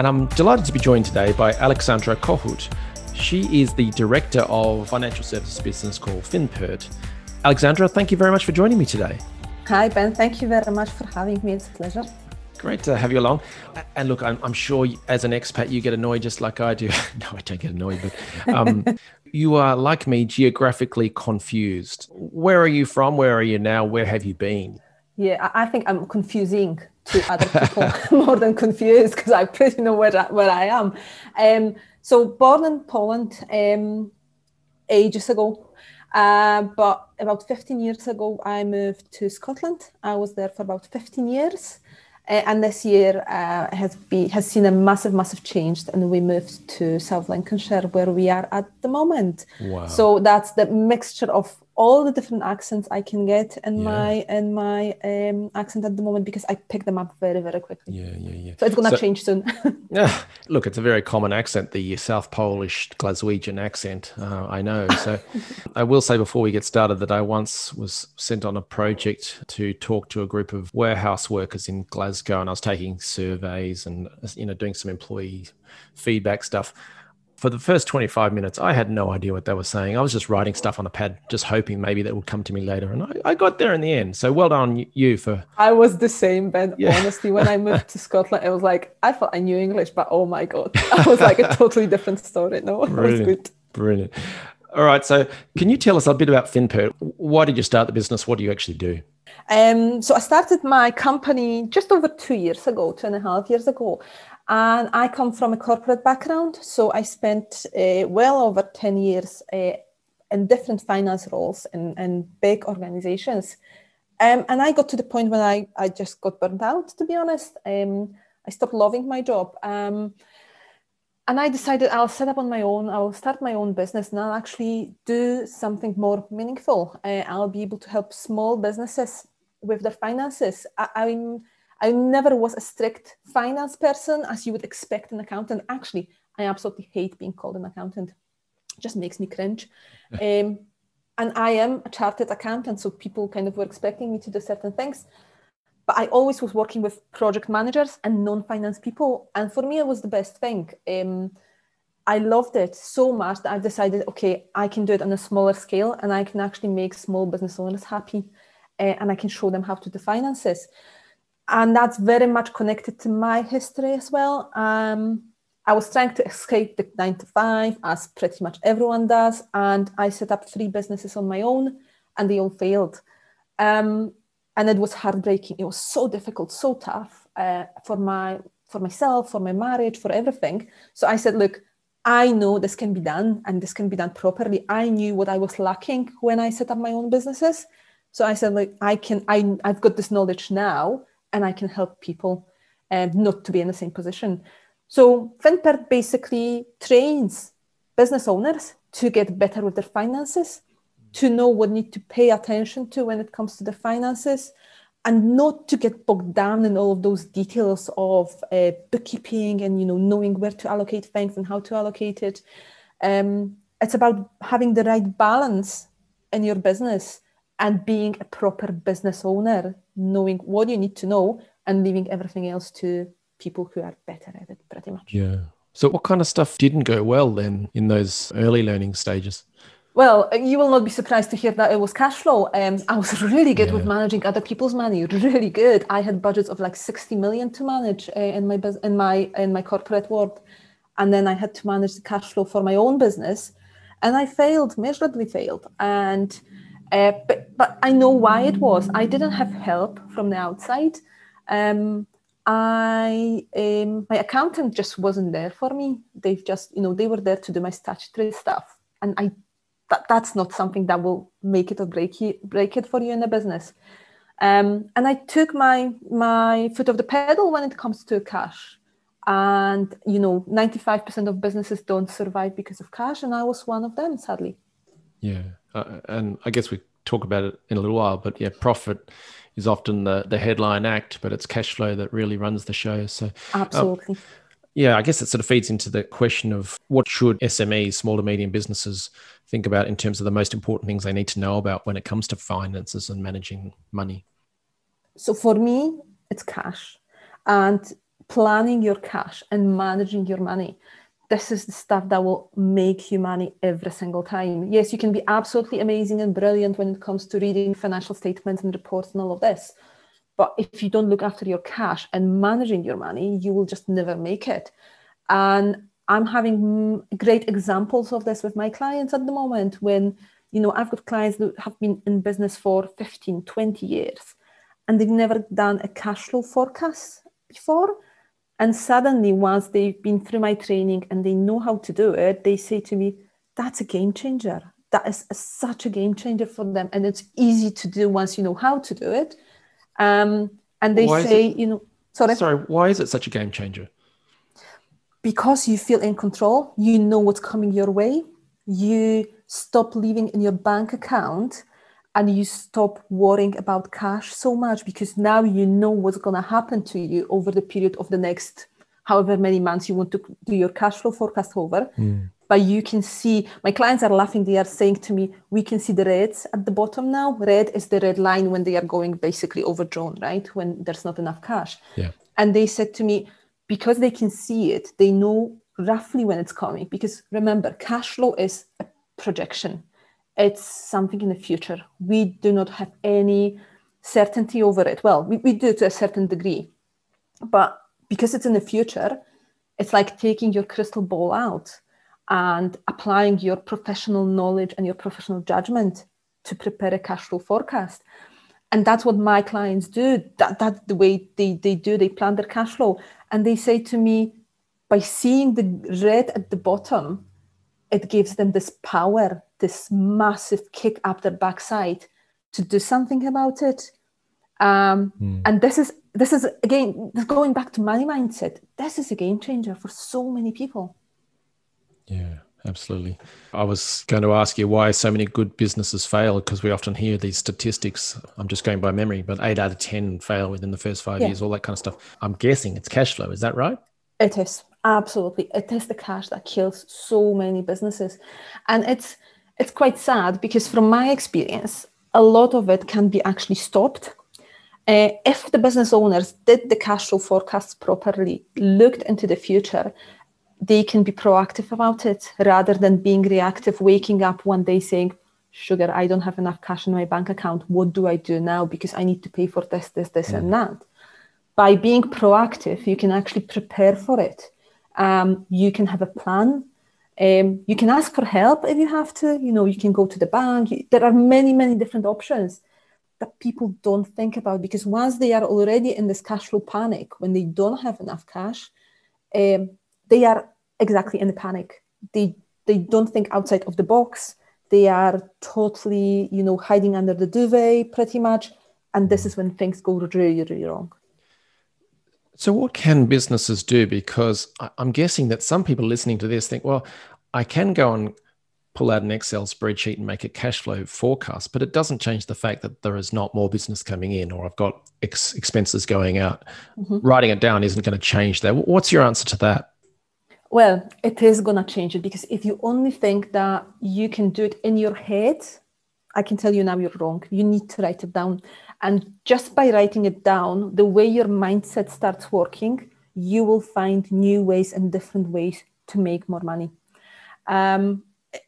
And I'm delighted to be joined today by Aleksandra Kohut. She is the director of financial services business called FinPert. Aleksandra, thank you very much for joining me today. Hi, Ben. Thank you very much for having me. It's a pleasure. Great to have you along. And look, I'm, I'm sure as an expat, you get annoyed just like I do. no, I don't get annoyed, but um, you are, like me, geographically confused. Where are you from? Where are you now? Where have you been? Yeah, I think I'm confusing to other people more than confused because I pretty know where, where I am. Um, so born in Poland um, ages ago, uh, but about 15 years ago, I moved to Scotland. I was there for about 15 years. Uh, and this year uh, has been has seen a massive, massive change, and we moved to South Lincolnshire, where we are at the moment. Wow. So that's the mixture of all the different accents I can get in yeah. my in my um, accent at the moment because I pick them up very very quickly. Yeah, yeah, yeah. So it's gonna so, change soon. yeah, look, it's a very common accent, the South Polish Glaswegian accent. Uh, I know. So I will say before we get started that I once was sent on a project to talk to a group of warehouse workers in Glasgow, and I was taking surveys and you know doing some employee feedback stuff for the first 25 minutes, I had no idea what they were saying. I was just writing stuff on a pad, just hoping maybe that would come to me later. And I, I got there in the end. So well done you for. I was the same, Ben. Yeah. Honestly, when I moved to Scotland, it was like, I thought I knew English, but oh my God, I was like a totally different story. No, it was good. Brilliant. All right. So can you tell us a bit about FinPert? Why did you start the business? What do you actually do? Um, so I started my company just over two years ago, two and a half years ago. And I come from a corporate background, so I spent uh, well over 10 years uh, in different finance roles in, in big organizations. Um, and I got to the point when I, I just got burnt out, to be honest. Um, I stopped loving my job. Um, and I decided I'll set up on my own. I'll start my own business and I'll actually do something more meaningful. Uh, I'll be able to help small businesses with their finances. I, I'm I never was a strict finance person as you would expect an accountant. Actually, I absolutely hate being called an accountant. It just makes me cringe. um, and I am a chartered accountant, so people kind of were expecting me to do certain things. But I always was working with project managers and non-finance people, and for me, it was the best thing. Um, I loved it so much that I decided, okay, I can do it on a smaller scale, and I can actually make small business owners happy, uh, and I can show them how to do finances and that's very much connected to my history as well. Um, I was trying to escape the nine to five, as pretty much everyone does, and I set up three businesses on my own, and they all failed. Um, and it was heartbreaking. It was so difficult, so tough uh, for my for myself, for my marriage, for everything. So I said, look, I know this can be done, and this can be done properly. I knew what I was lacking when I set up my own businesses. So I said, like, I can, I, I've got this knowledge now and I can help people um, not to be in the same position. So FinPert basically trains business owners to get better with their finances, to know what need to pay attention to when it comes to the finances, and not to get bogged down in all of those details of uh, bookkeeping and you know knowing where to allocate things and how to allocate it. Um, it's about having the right balance in your business and being a proper business owner, knowing what you need to know and leaving everything else to people who are better at it, pretty much. Yeah. So, what kind of stuff didn't go well then in those early learning stages? Well, you will not be surprised to hear that it was cash flow. Um, I was really good yeah. with managing other people's money, really good. I had budgets of like 60 million to manage uh, in my in my in my corporate world, and then I had to manage the cash flow for my own business, and I failed miserably, failed, and uh, but, but I know why it was. I didn't have help from the outside. Um, I um, my accountant just wasn't there for me. They've just you know they were there to do my statutory stuff, and I that, that's not something that will make it or break it break it for you in a business. Um, and I took my my foot off the pedal when it comes to cash. And, you know, 95% of businesses don't survive because of cash. And I was one of them, sadly. Yeah. Uh, and I guess we talk about it in a little while, but yeah, profit is often the, the headline act, but it's cash flow that really runs the show. So, absolutely. Um, yeah, I guess it sort of feeds into the question of what should SMEs, small to medium businesses, think about in terms of the most important things they need to know about when it comes to finances and managing money. So for me, it's cash and planning your cash and managing your money. This is the stuff that will make you money every single time. Yes, you can be absolutely amazing and brilliant when it comes to reading financial statements and reports and all of this. But if you don't look after your cash and managing your money, you will just never make it. And I'm having great examples of this with my clients at the moment when, you know, I've got clients that have been in business for 15, 20 years and they've never done a cash flow forecast before. And suddenly, once they've been through my training and they know how to do it, they say to me, that's a game changer. That is a, such a game changer for them. And it's easy to do once you know how to do it. Um, and they why say, you know, sorry. Sorry, why is it such a game changer? Because you feel in control, you know what's coming your way, you stop living in your bank account and you stop worrying about cash so much because now you know what's going to happen to you over the period of the next however many months you want to do your cash flow forecast over. Mm but you can see my clients are laughing they are saying to me we can see the reds at the bottom now. Red is the red line when they are going basically overdrawn right? When there's not enough cash. Yeah. And they said to me because they can see it they know roughly when it's coming. Because remember cash flow is a projection it's something in the future we do not have any certainty over it well we, we do to a certain degree but because it's in the future it's like taking your crystal ball out and applying your professional knowledge and your professional judgment to prepare a cash flow forecast. And that's what my clients do. That, that's the way they, they do. They plan their cash flow. And they say to me, by seeing the red at the bottom, it gives them this power, this massive kick up their backside to do something about it. Um, mm. And this is this is again going back to money mindset. This is a game changer for so many people. Yeah, absolutely. I was going to ask you why so many good businesses fail because we often hear these statistics. I'm just going by memory, but eight out of 10 fail within the first five yeah. years, all that kind of stuff. I'm guessing it's cash flow. Is that right? It is. Absolutely. It is the cash that kills so many businesses. And it's it's quite sad because from my experience, a lot of it can be actually stopped uh, if the business owners did the cash flow forecasts properly, looked into the future, they can be proactive about it rather than being reactive, waking up one day saying, Sugar, I don't have enough cash in my bank account. What do I do now? Because I need to pay for this, this, this, and that. By being proactive, you can actually prepare for it. Um, you can have a plan. Um, you can ask for help if you have to. You know, you can go to the bank. There are many, many different options that people don't think about because once they are already in this cash flow panic, when they don't have enough cash, um, they are exactly in the panic. They they don't think outside of the box. They are totally, you know, hiding under the duvet pretty much. And this is when things go really, really wrong. So, what can businesses do? Because I'm guessing that some people listening to this think, well, I can go and pull out an Excel spreadsheet and make a cash flow forecast, but it doesn't change the fact that there is not more business coming in or I've got ex- expenses going out. Mm-hmm. Writing it down isn't going to change that. What's your answer to that? Well, it is going to change it because if you only think that you can do it in your head, I can tell you now you're wrong. You need to write it down. And just by writing it down, the way your mindset starts working, you will find new ways and different ways to make more money. Um,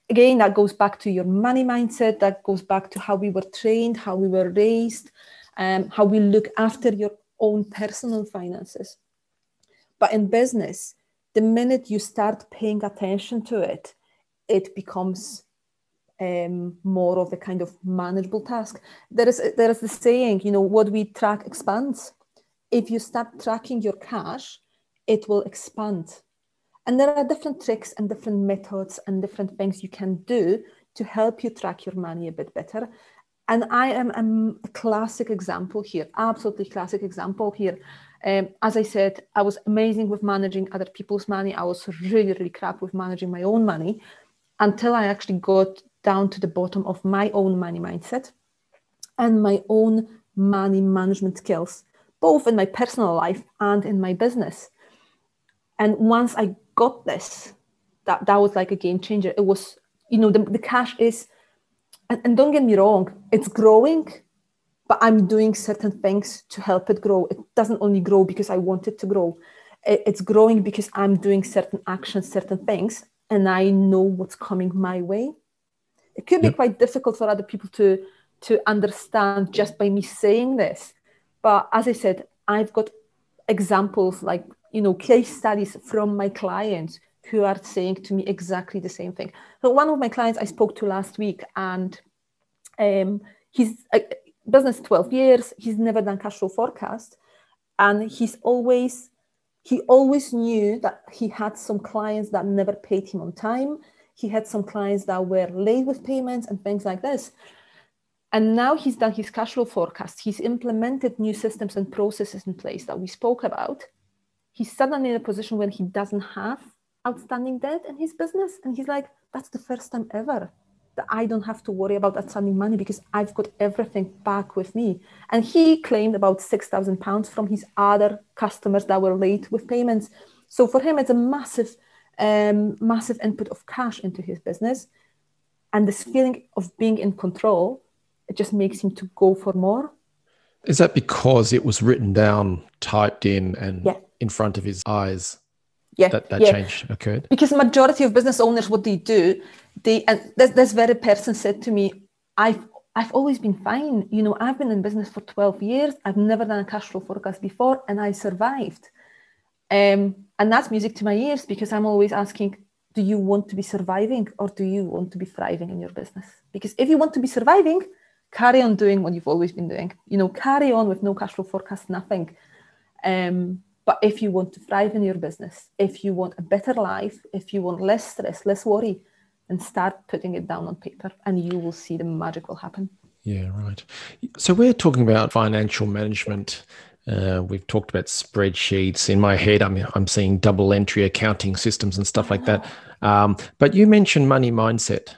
again, that goes back to your money mindset, that goes back to how we were trained, how we were raised, um, how we look after your own personal finances. But in business, the minute you start paying attention to it, it becomes um, more of the kind of manageable task. There is there is the saying, you know, what we track expands. If you start tracking your cash, it will expand. And there are different tricks and different methods and different things you can do to help you track your money a bit better. And I am a classic example here, absolutely classic example here. Um, as I said, I was amazing with managing other people's money. I was really, really crap with managing my own money until I actually got down to the bottom of my own money mindset and my own money management skills, both in my personal life and in my business. And once I got this, that, that was like a game changer. It was, you know, the, the cash is, and, and don't get me wrong, it's growing, but I'm doing certain things to help it grow. It doesn't only grow because I want it to grow. It's growing because I'm doing certain actions, certain things, and I know what's coming my way. It could be yep. quite difficult for other people to to understand just by me saying this. But as I said, I've got examples like you know case studies from my clients who are saying to me exactly the same thing. So one of my clients I spoke to last week, and um, he's business 12 years he's never done cash flow forecast and he's always he always knew that he had some clients that never paid him on time he had some clients that were late with payments and things like this and now he's done his cash flow forecast he's implemented new systems and processes in place that we spoke about he's suddenly in a position where he doesn't have outstanding debt in his business and he's like that's the first time ever that I don't have to worry about outstanding money because I've got everything back with me. And he claimed about six thousand pounds from his other customers that were late with payments. So for him, it's a massive, um, massive input of cash into his business, and this feeling of being in control, it just makes him to go for more. Is that because it was written down, typed in, and yeah. in front of his eyes? yeah, that, that yeah. change occurred because majority of business owners what they do they and this, this very person said to me i've i've always been fine you know i've been in business for 12 years i've never done a cash flow forecast before and i survived um, and that's music to my ears because i'm always asking do you want to be surviving or do you want to be thriving in your business because if you want to be surviving carry on doing what you've always been doing you know carry on with no cash flow forecast nothing um, but if you want to thrive in your business, if you want a better life, if you want less stress, less worry, then start putting it down on paper and you will see the magic will happen. Yeah, right. So we're talking about financial management. Uh, we've talked about spreadsheets. In my head, I'm I'm seeing double entry accounting systems and stuff like that. Um, but you mentioned money mindset.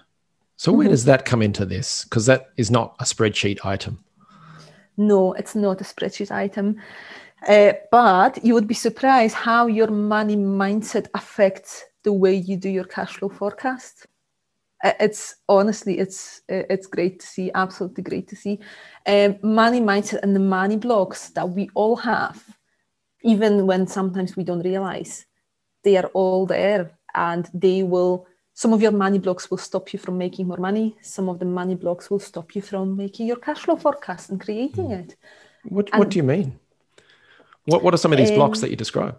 So where mm-hmm. does that come into this? Because that is not a spreadsheet item. No, it's not a spreadsheet item. Uh, but you would be surprised how your money mindset affects the way you do your cash flow forecast. Uh, it's honestly, it's uh, it's great to see, absolutely great to see. Um, money mindset and the money blocks that we all have, even when sometimes we don't realize, they are all there, and they will. Some of your money blocks will stop you from making more money. Some of the money blocks will stop you from making your cash flow forecast and creating mm. it. What What do you mean? What What are some of these um, blocks that you describe?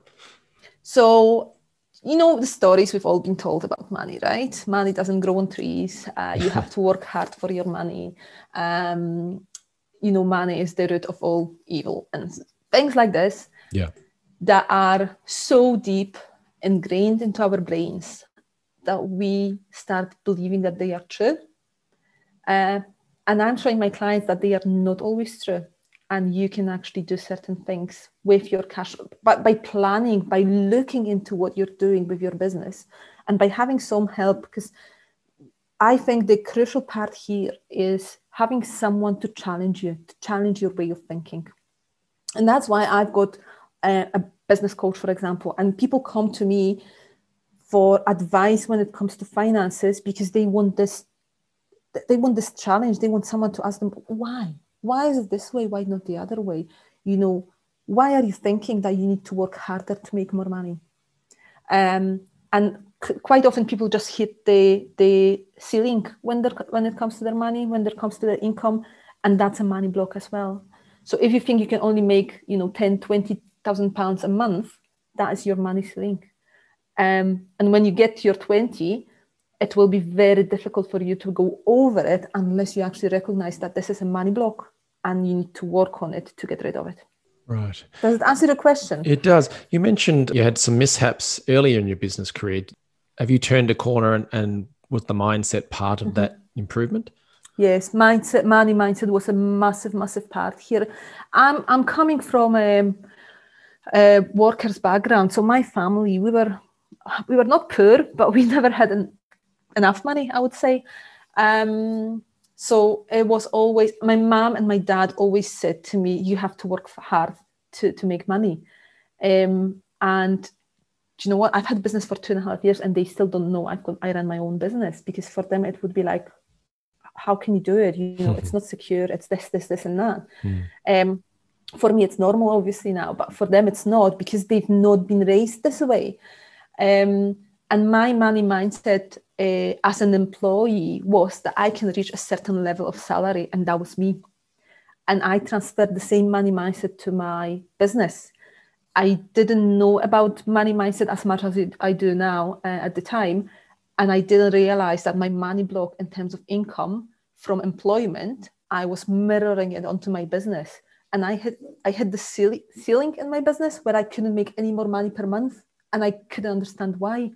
So, you know the stories we've all been told about money, right? Money doesn't grow on trees. Uh, you have to work hard for your money. Um, you know, money is the root of all evil, and things like this. Yeah, that are so deep ingrained into our brains that we start believing that they are true. Uh, and I'm showing my clients that they are not always true and you can actually do certain things with your cash but by planning by looking into what you're doing with your business and by having some help because i think the crucial part here is having someone to challenge you to challenge your way of thinking. And that's why i've got a, a business coach for example and people come to me for advice when it comes to finances because they want this they want this challenge. They want someone to ask them why why is it this way? Why not the other way? You know, why are you thinking that you need to work harder to make more money? Um, and c- quite often people just hit the the ceiling when when it comes to their money, when it comes to their income, and that's a money block as well. So if you think you can only make, you know, 10, 20,000 pounds a month, that is your money ceiling. Um, and when you get to your 20, it will be very difficult for you to go over it unless you actually recognize that this is a money block and you need to work on it to get rid of it. Right. Does it answer the question? It does. You mentioned you had some mishaps earlier in your business career. Have you turned a corner and, and was the mindset part of mm-hmm. that improvement? Yes, mindset, money mindset was a massive, massive part here. I'm, I'm coming from a, uh, workers background. So my family, we were we were not poor, but we never had an, enough money. I would say. Um, so it was always my mom and my dad always said to me, "You have to work hard to to make money." Um, and do you know what? I've had business for two and a half years, and they still don't know I've got I run my own business because for them it would be like, "How can you do it? You know, it's not secure. It's this, this, this, and that." Mm. Um, for me, it's normal, obviously now, but for them, it's not because they've not been raised this way. Um, and my money mindset uh, as an employee was that I can reach a certain level of salary, and that was me. And I transferred the same money mindset to my business. I didn't know about money mindset as much as I do now uh, at the time. And I didn't realize that my money block in terms of income from employment, I was mirroring it onto my business. And I had I had the ceiling in my business where I couldn't make any more money per month. And I couldn't understand why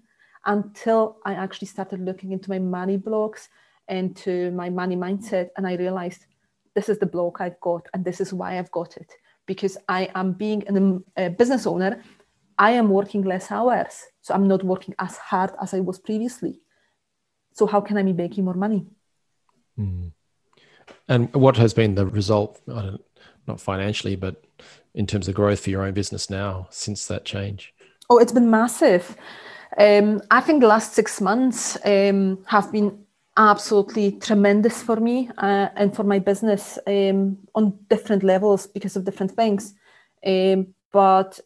until I actually started looking into my money blocks and to my money mindset. And I realized this is the block I've got and this is why I've got it because I am being a business owner, I am working less hours. So I'm not working as hard as I was previously. So how can I be making more money? Mm. And what has been the result, not financially, but in terms of growth for your own business now since that change? Oh, it's been massive. Um, I think the last six months um, have been absolutely tremendous for me uh, and for my business um, on different levels because of different things. Um, but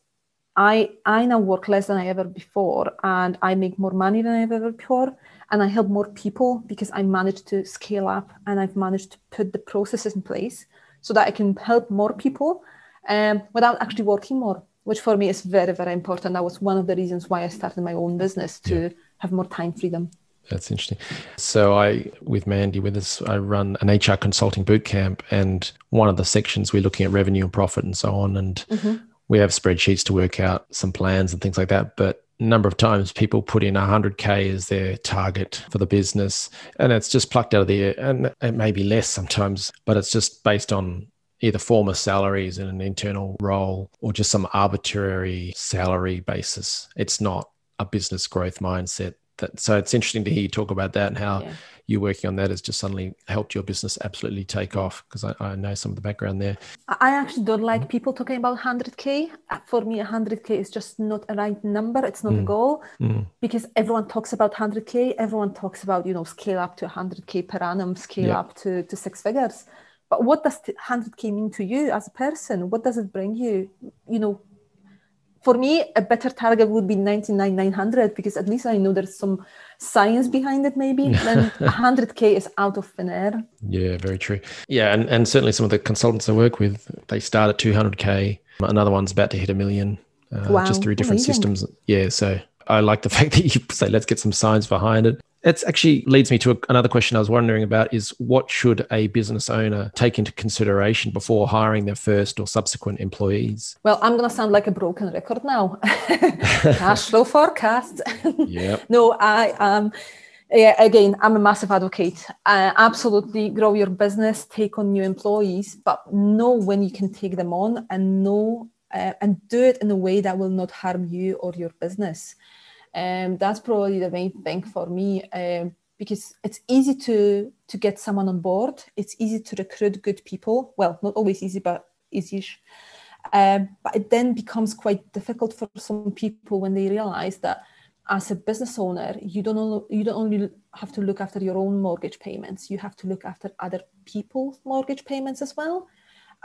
I I now work less than I ever before, and I make more money than I've ever before, and I help more people because I managed to scale up and I've managed to put the processes in place so that I can help more people um, without actually working more, which for me is very very important. That was one of the reasons why I started my own business to yeah. have more time freedom. That's interesting. So I, with Mandy, with us, I run an HR consulting boot camp, and one of the sections we're looking at revenue and profit and so on, and mm-hmm. we have spreadsheets to work out some plans and things like that. But a number of times people put in 100k as their target for the business, and it's just plucked out of the air, and it may be less sometimes, but it's just based on either former salaries in an internal role or just some arbitrary salary basis. It's not a business growth mindset that so it's interesting to hear you talk about that and how yeah. you working on that has just suddenly helped your business absolutely take off because I, I, know some of the background there i actually don't like people talking about 100k for me 100k is just not a right number it's not mm. a goal mm. because everyone talks about 100k everyone talks about you know scale up to 100k per annum scale yeah. up to, to six figures but what does 100k mean to you as a person what does it bring you you know for me, a better target would be 99,900 because at least I know there's some science behind it, maybe. Then 100K is out of thin air. Yeah, very true. Yeah, and, and certainly some of the consultants I work with, they start at 200K. Another one's about to hit a million uh, wow. just through different Amazing. systems. Yeah, so I like the fact that you say, let's get some science behind it. It actually leads me to a, another question I was wondering about is what should a business owner take into consideration before hiring their first or subsequent employees? Well, I'm going to sound like a broken record now. Cash flow forecast. yeah. no, I um yeah, again, I'm a massive advocate. Uh, absolutely grow your business, take on new employees, but know when you can take them on and know uh, and do it in a way that will not harm you or your business. Um, that's probably the main thing for me um, because it's easy to to get someone on board. It's easy to recruit good people. Well, not always easy, but easy. Um, but it then becomes quite difficult for some people when they realize that as a business owner, you don't only, you don't only have to look after your own mortgage payments. You have to look after other people's mortgage payments as well,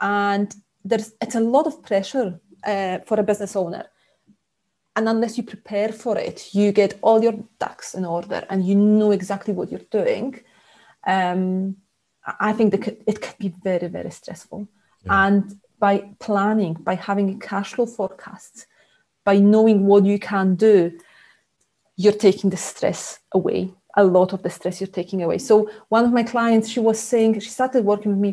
and there's it's a lot of pressure uh, for a business owner. And unless you prepare for it you get all your ducks in order and you know exactly what you're doing. Um, i think that it can be very very stressful. Yeah. and by planning by having a cash flow forecast by knowing what you can do you're taking the stress away a lot of the stress you're taking away. So one of my clients she was saying she started working with me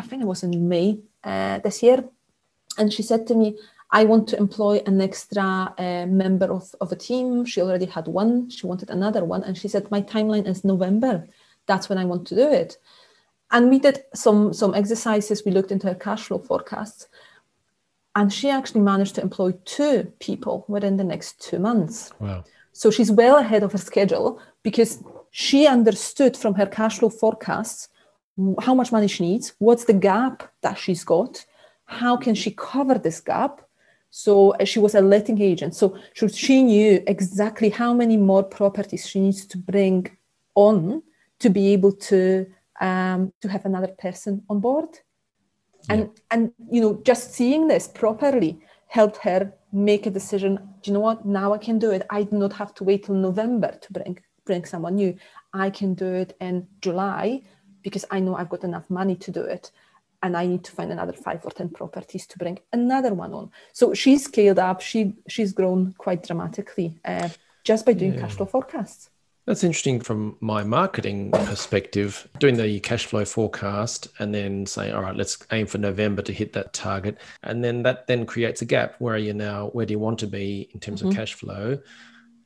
i think it was in may uh, this year and she said to me I want to employ an extra uh, member of, of a team. She already had one. She wanted another one. And she said, My timeline is November. That's when I want to do it. And we did some, some exercises. We looked into her cash flow forecasts. And she actually managed to employ two people within the next two months. Wow. So she's well ahead of her schedule because she understood from her cash flow forecasts how much money she needs, what's the gap that she's got, how can she cover this gap. So she was a letting agent. So she knew exactly how many more properties she needs to bring on to be able to um, to have another person on board. And yeah. and you know, just seeing this properly helped her make a decision. Do you know what? Now I can do it. I do not have to wait till November to bring bring someone new. I can do it in July because I know I've got enough money to do it. And I need to find another five or 10 properties to bring another one on. So she's scaled up, she, she's grown quite dramatically uh, just by doing yeah. cash flow forecasts. That's interesting from my marketing perspective, doing the cash flow forecast and then saying, all right, let's aim for November to hit that target. And then that then creates a gap. Where are you now? Where do you want to be in terms mm-hmm. of cash flow?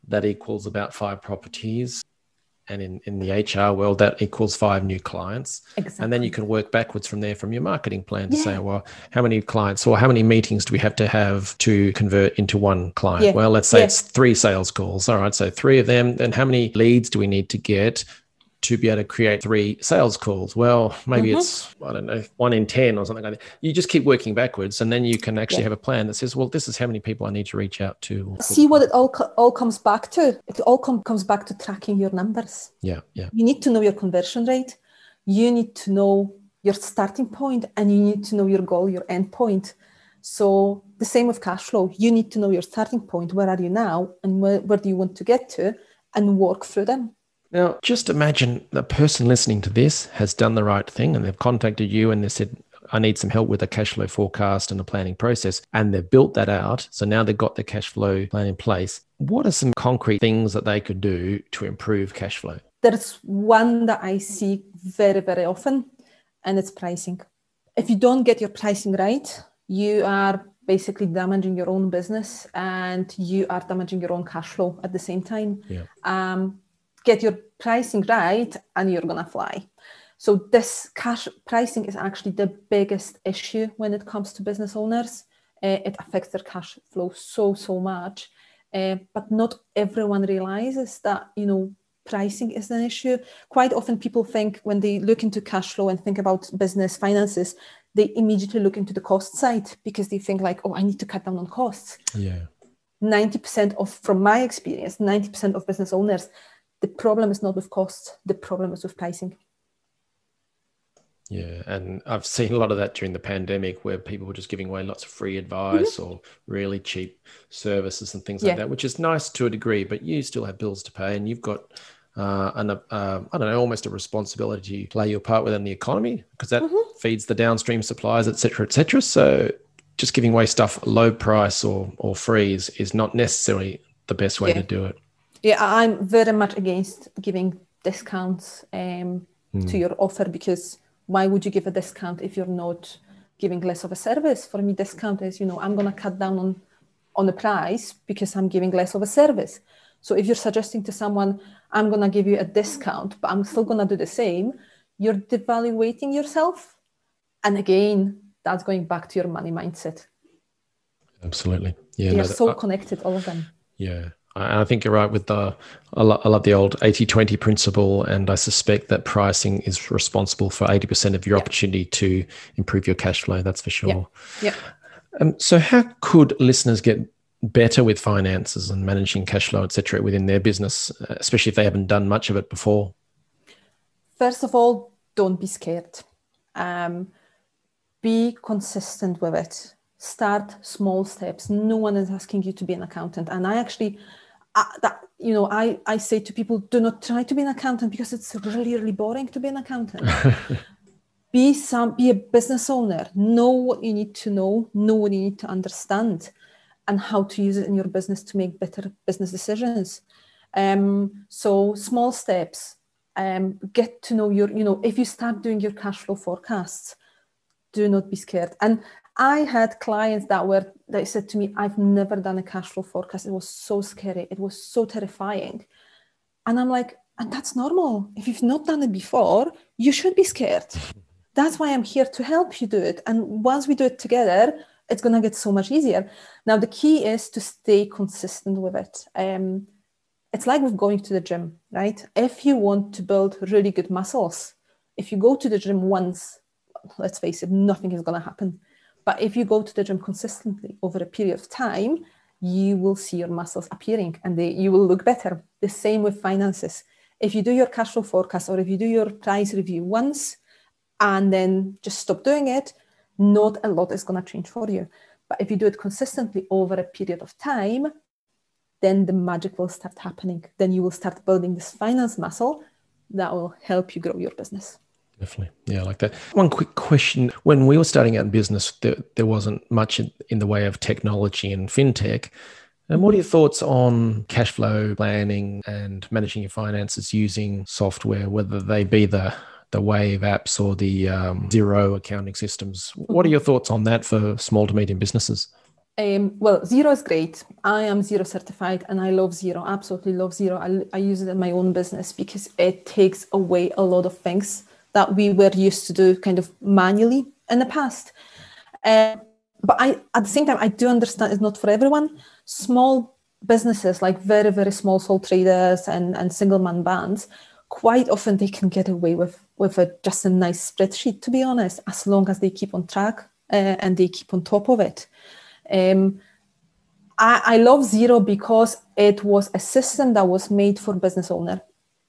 That equals about five properties and in, in the HR world, that equals five new clients. Exactly. And then you can work backwards from there from your marketing plan to yeah. say, well, how many clients or how many meetings do we have to have to convert into one client? Yeah. Well, let's say yeah. it's three sales calls. All right. So three of them. Then how many leads do we need to get to be able to create three sales calls. Well, maybe mm-hmm. it's, I don't know, one in 10 or something like that. You just keep working backwards and then you can actually yeah. have a plan that says, well, this is how many people I need to reach out to. See what it all, all comes back to. It all com- comes back to tracking your numbers. Yeah. Yeah. You need to know your conversion rate. You need to know your starting point and you need to know your goal, your end point. So the same with cash flow. You need to know your starting point. Where are you now and where, where do you want to get to and work through them. Now, just imagine the person listening to this has done the right thing and they've contacted you and they said, I need some help with a cash flow forecast and a planning process. And they've built that out. So now they've got the cash flow plan in place. What are some concrete things that they could do to improve cash flow? There's one that I see very, very often, and it's pricing. If you don't get your pricing right, you are basically damaging your own business and you are damaging your own cash flow at the same time. Yeah. Um, get your pricing right and you're going to fly. So this cash pricing is actually the biggest issue when it comes to business owners. Uh, it affects their cash flow so so much, uh, but not everyone realizes that you know pricing is an issue. Quite often, people think when they look into cash flow and think about business finances, they immediately look into the cost side because they think like, oh, I need to cut down on costs. Yeah. 90% of, from my experience, 90% of business owners the problem is not with costs the problem is with pricing yeah and i've seen a lot of that during the pandemic where people were just giving away lots of free advice mm-hmm. or really cheap services and things yeah. like that which is nice to a degree but you still have bills to pay and you've got uh, an, uh, I don't know, almost a responsibility to play your part within the economy because that mm-hmm. feeds the downstream suppliers, et cetera, et cetera. So just giving away stuff low price or or free is, is not necessarily the best way yeah. to do it yeah i'm very much against giving discounts um, mm. to your offer because why would you give a discount if you're not giving less of a service? For me discount is you know i'm going to cut down on on the price because i'm giving less of a service. So if you're suggesting to someone i'm going to give you a discount but i'm still going to do the same you're devaluating yourself. And again that's going back to your money mindset. Absolutely. Yeah they're no, so uh, connected all of them. Yeah I think you're right with the, I, lo- I love the old 80 20 principle. And I suspect that pricing is responsible for 80% of your opportunity to improve your cash flow. That's for sure. Yeah. Um, so, how could listeners get better with finances and managing cash flow, etc., within their business, uh, especially if they haven't done much of it before? First of all, don't be scared. Um, be consistent with it. Start small steps. No one is asking you to be an accountant. And I actually, that you know I, I say to people do not try to be an accountant because it's really really boring to be an accountant. Be some be a business owner. Know what you need to know. Know what you need to understand and how to use it in your business to make better business decisions. Um, so small steps. Um, get to know your you know if you start doing your cash flow forecasts do not be scared. And I had clients that were they said to me, I've never done a cash flow forecast. It was so scary. It was so terrifying. And I'm like, and that's normal. If you've not done it before, you should be scared. That's why I'm here to help you do it. And once we do it together, it's to get so much easier. Now, the key is to stay consistent with it. Um, it's like with going to the gym, right? If you want to build really good muscles, if you go to the gym once, let's face it, nothing is to happen. But if you go to the gym consistently over a period of time, you will see your muscles appearing and they, you will look better. The same with finances. If you do your cash flow forecast or if you do your price review once and then just stop doing it, not a lot is going to change for you. But if you do it consistently over a period of time, then the magic will start happening. Then you will start building this finance muscle that will help you grow your business. Definitely. Yeah, I like that. One quick question. When we were starting out in business, there, there wasn't much in, in the way of technology and fintech. And what are your thoughts on cash flow planning and managing your finances using software, whether they be the the Wave apps or the um, Xero accounting systems? What are your thoughts on that for small to medium businesses? Um, well, Xero is great. I am Xero certified and I love Xero, Absolutely love Xero. I, I use it in my own business because it takes away a lot of things that we were used to do kind of manually in the past. Uh, but I, at the same time, I do understand it's not for everyone. Small businesses, like very, very small sole traders and, and single man bands, quite often they can get away with, with a, just a nice spreadsheet, to be honest, as long as they keep on track uh, and they keep on top of it. Um, I, I love Xero because it was a system that was made for business owner.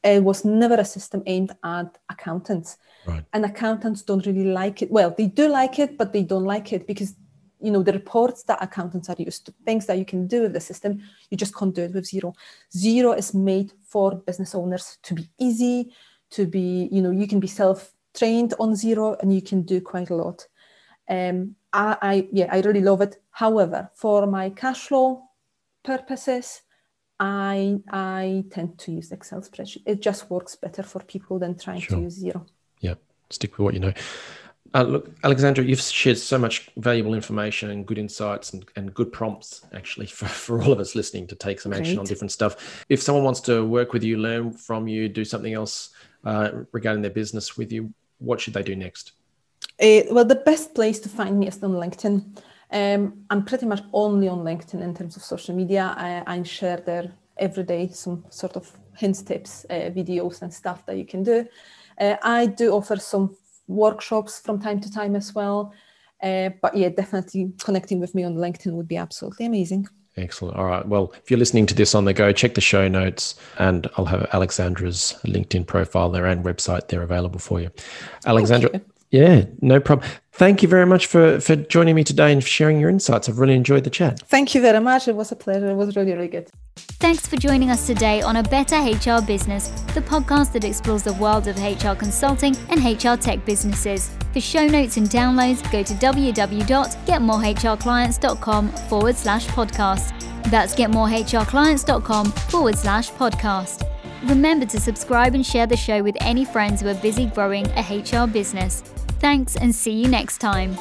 It was never a system aimed at accountants. Right. And accountants don't really like it. Well, they do like it, but they don't like it because you know the reports that accountants are used to things that you can do with the system you just can't do it with Xero Xero is made for business owners to be easy to be you know you can be self trained on Xero and you can do quite a lot um I, I yeah i really love it however for my cash flow purposes i i tend to use excel spreadsheet it just works better for people than trying sure. to use Xero. yeah stick with what you know uh, look, Aleksandra, you've shared so much valuable information and good insights and, and good prompts, actually, for, for all of us listening to take some action Great. on different stuff. If someone wants to work with you, learn from you, do something else uh, regarding their business with you, what should they do next? Uh, well, the best place to find me is on LinkedIn. Um, I'm pretty much only on LinkedIn in terms of social media. I, I share there every day some sort of hints, tips, uh, videos, and stuff that you can do. Uh, I do offer some workshops from time to time as well. Uh, but yeah, definitely connecting with me on LinkedIn would be absolutely amazing. Excellent. All right. Well, if you're listening to this on the go, check the show notes and I'll have Aleksandra's LinkedIn profile there and website there available for you. Aleksandra, you. Yeah, no problem. Thank you very much for, for joining me today and sharing your insights. I've really enjoyed the chat. Thank you very much. It was a pleasure. It was really, really good. Thanks for joining us today on A Better HR Business, the podcast that explores the world of HR consulting and HR tech businesses. For show notes and downloads, go to www.getmorehrclients.com forward slash podcast. That's getmorehrclients.com forward slash podcast. Remember to subscribe and share the show with any friends who are busy growing a HR business. Thanks and see you next time.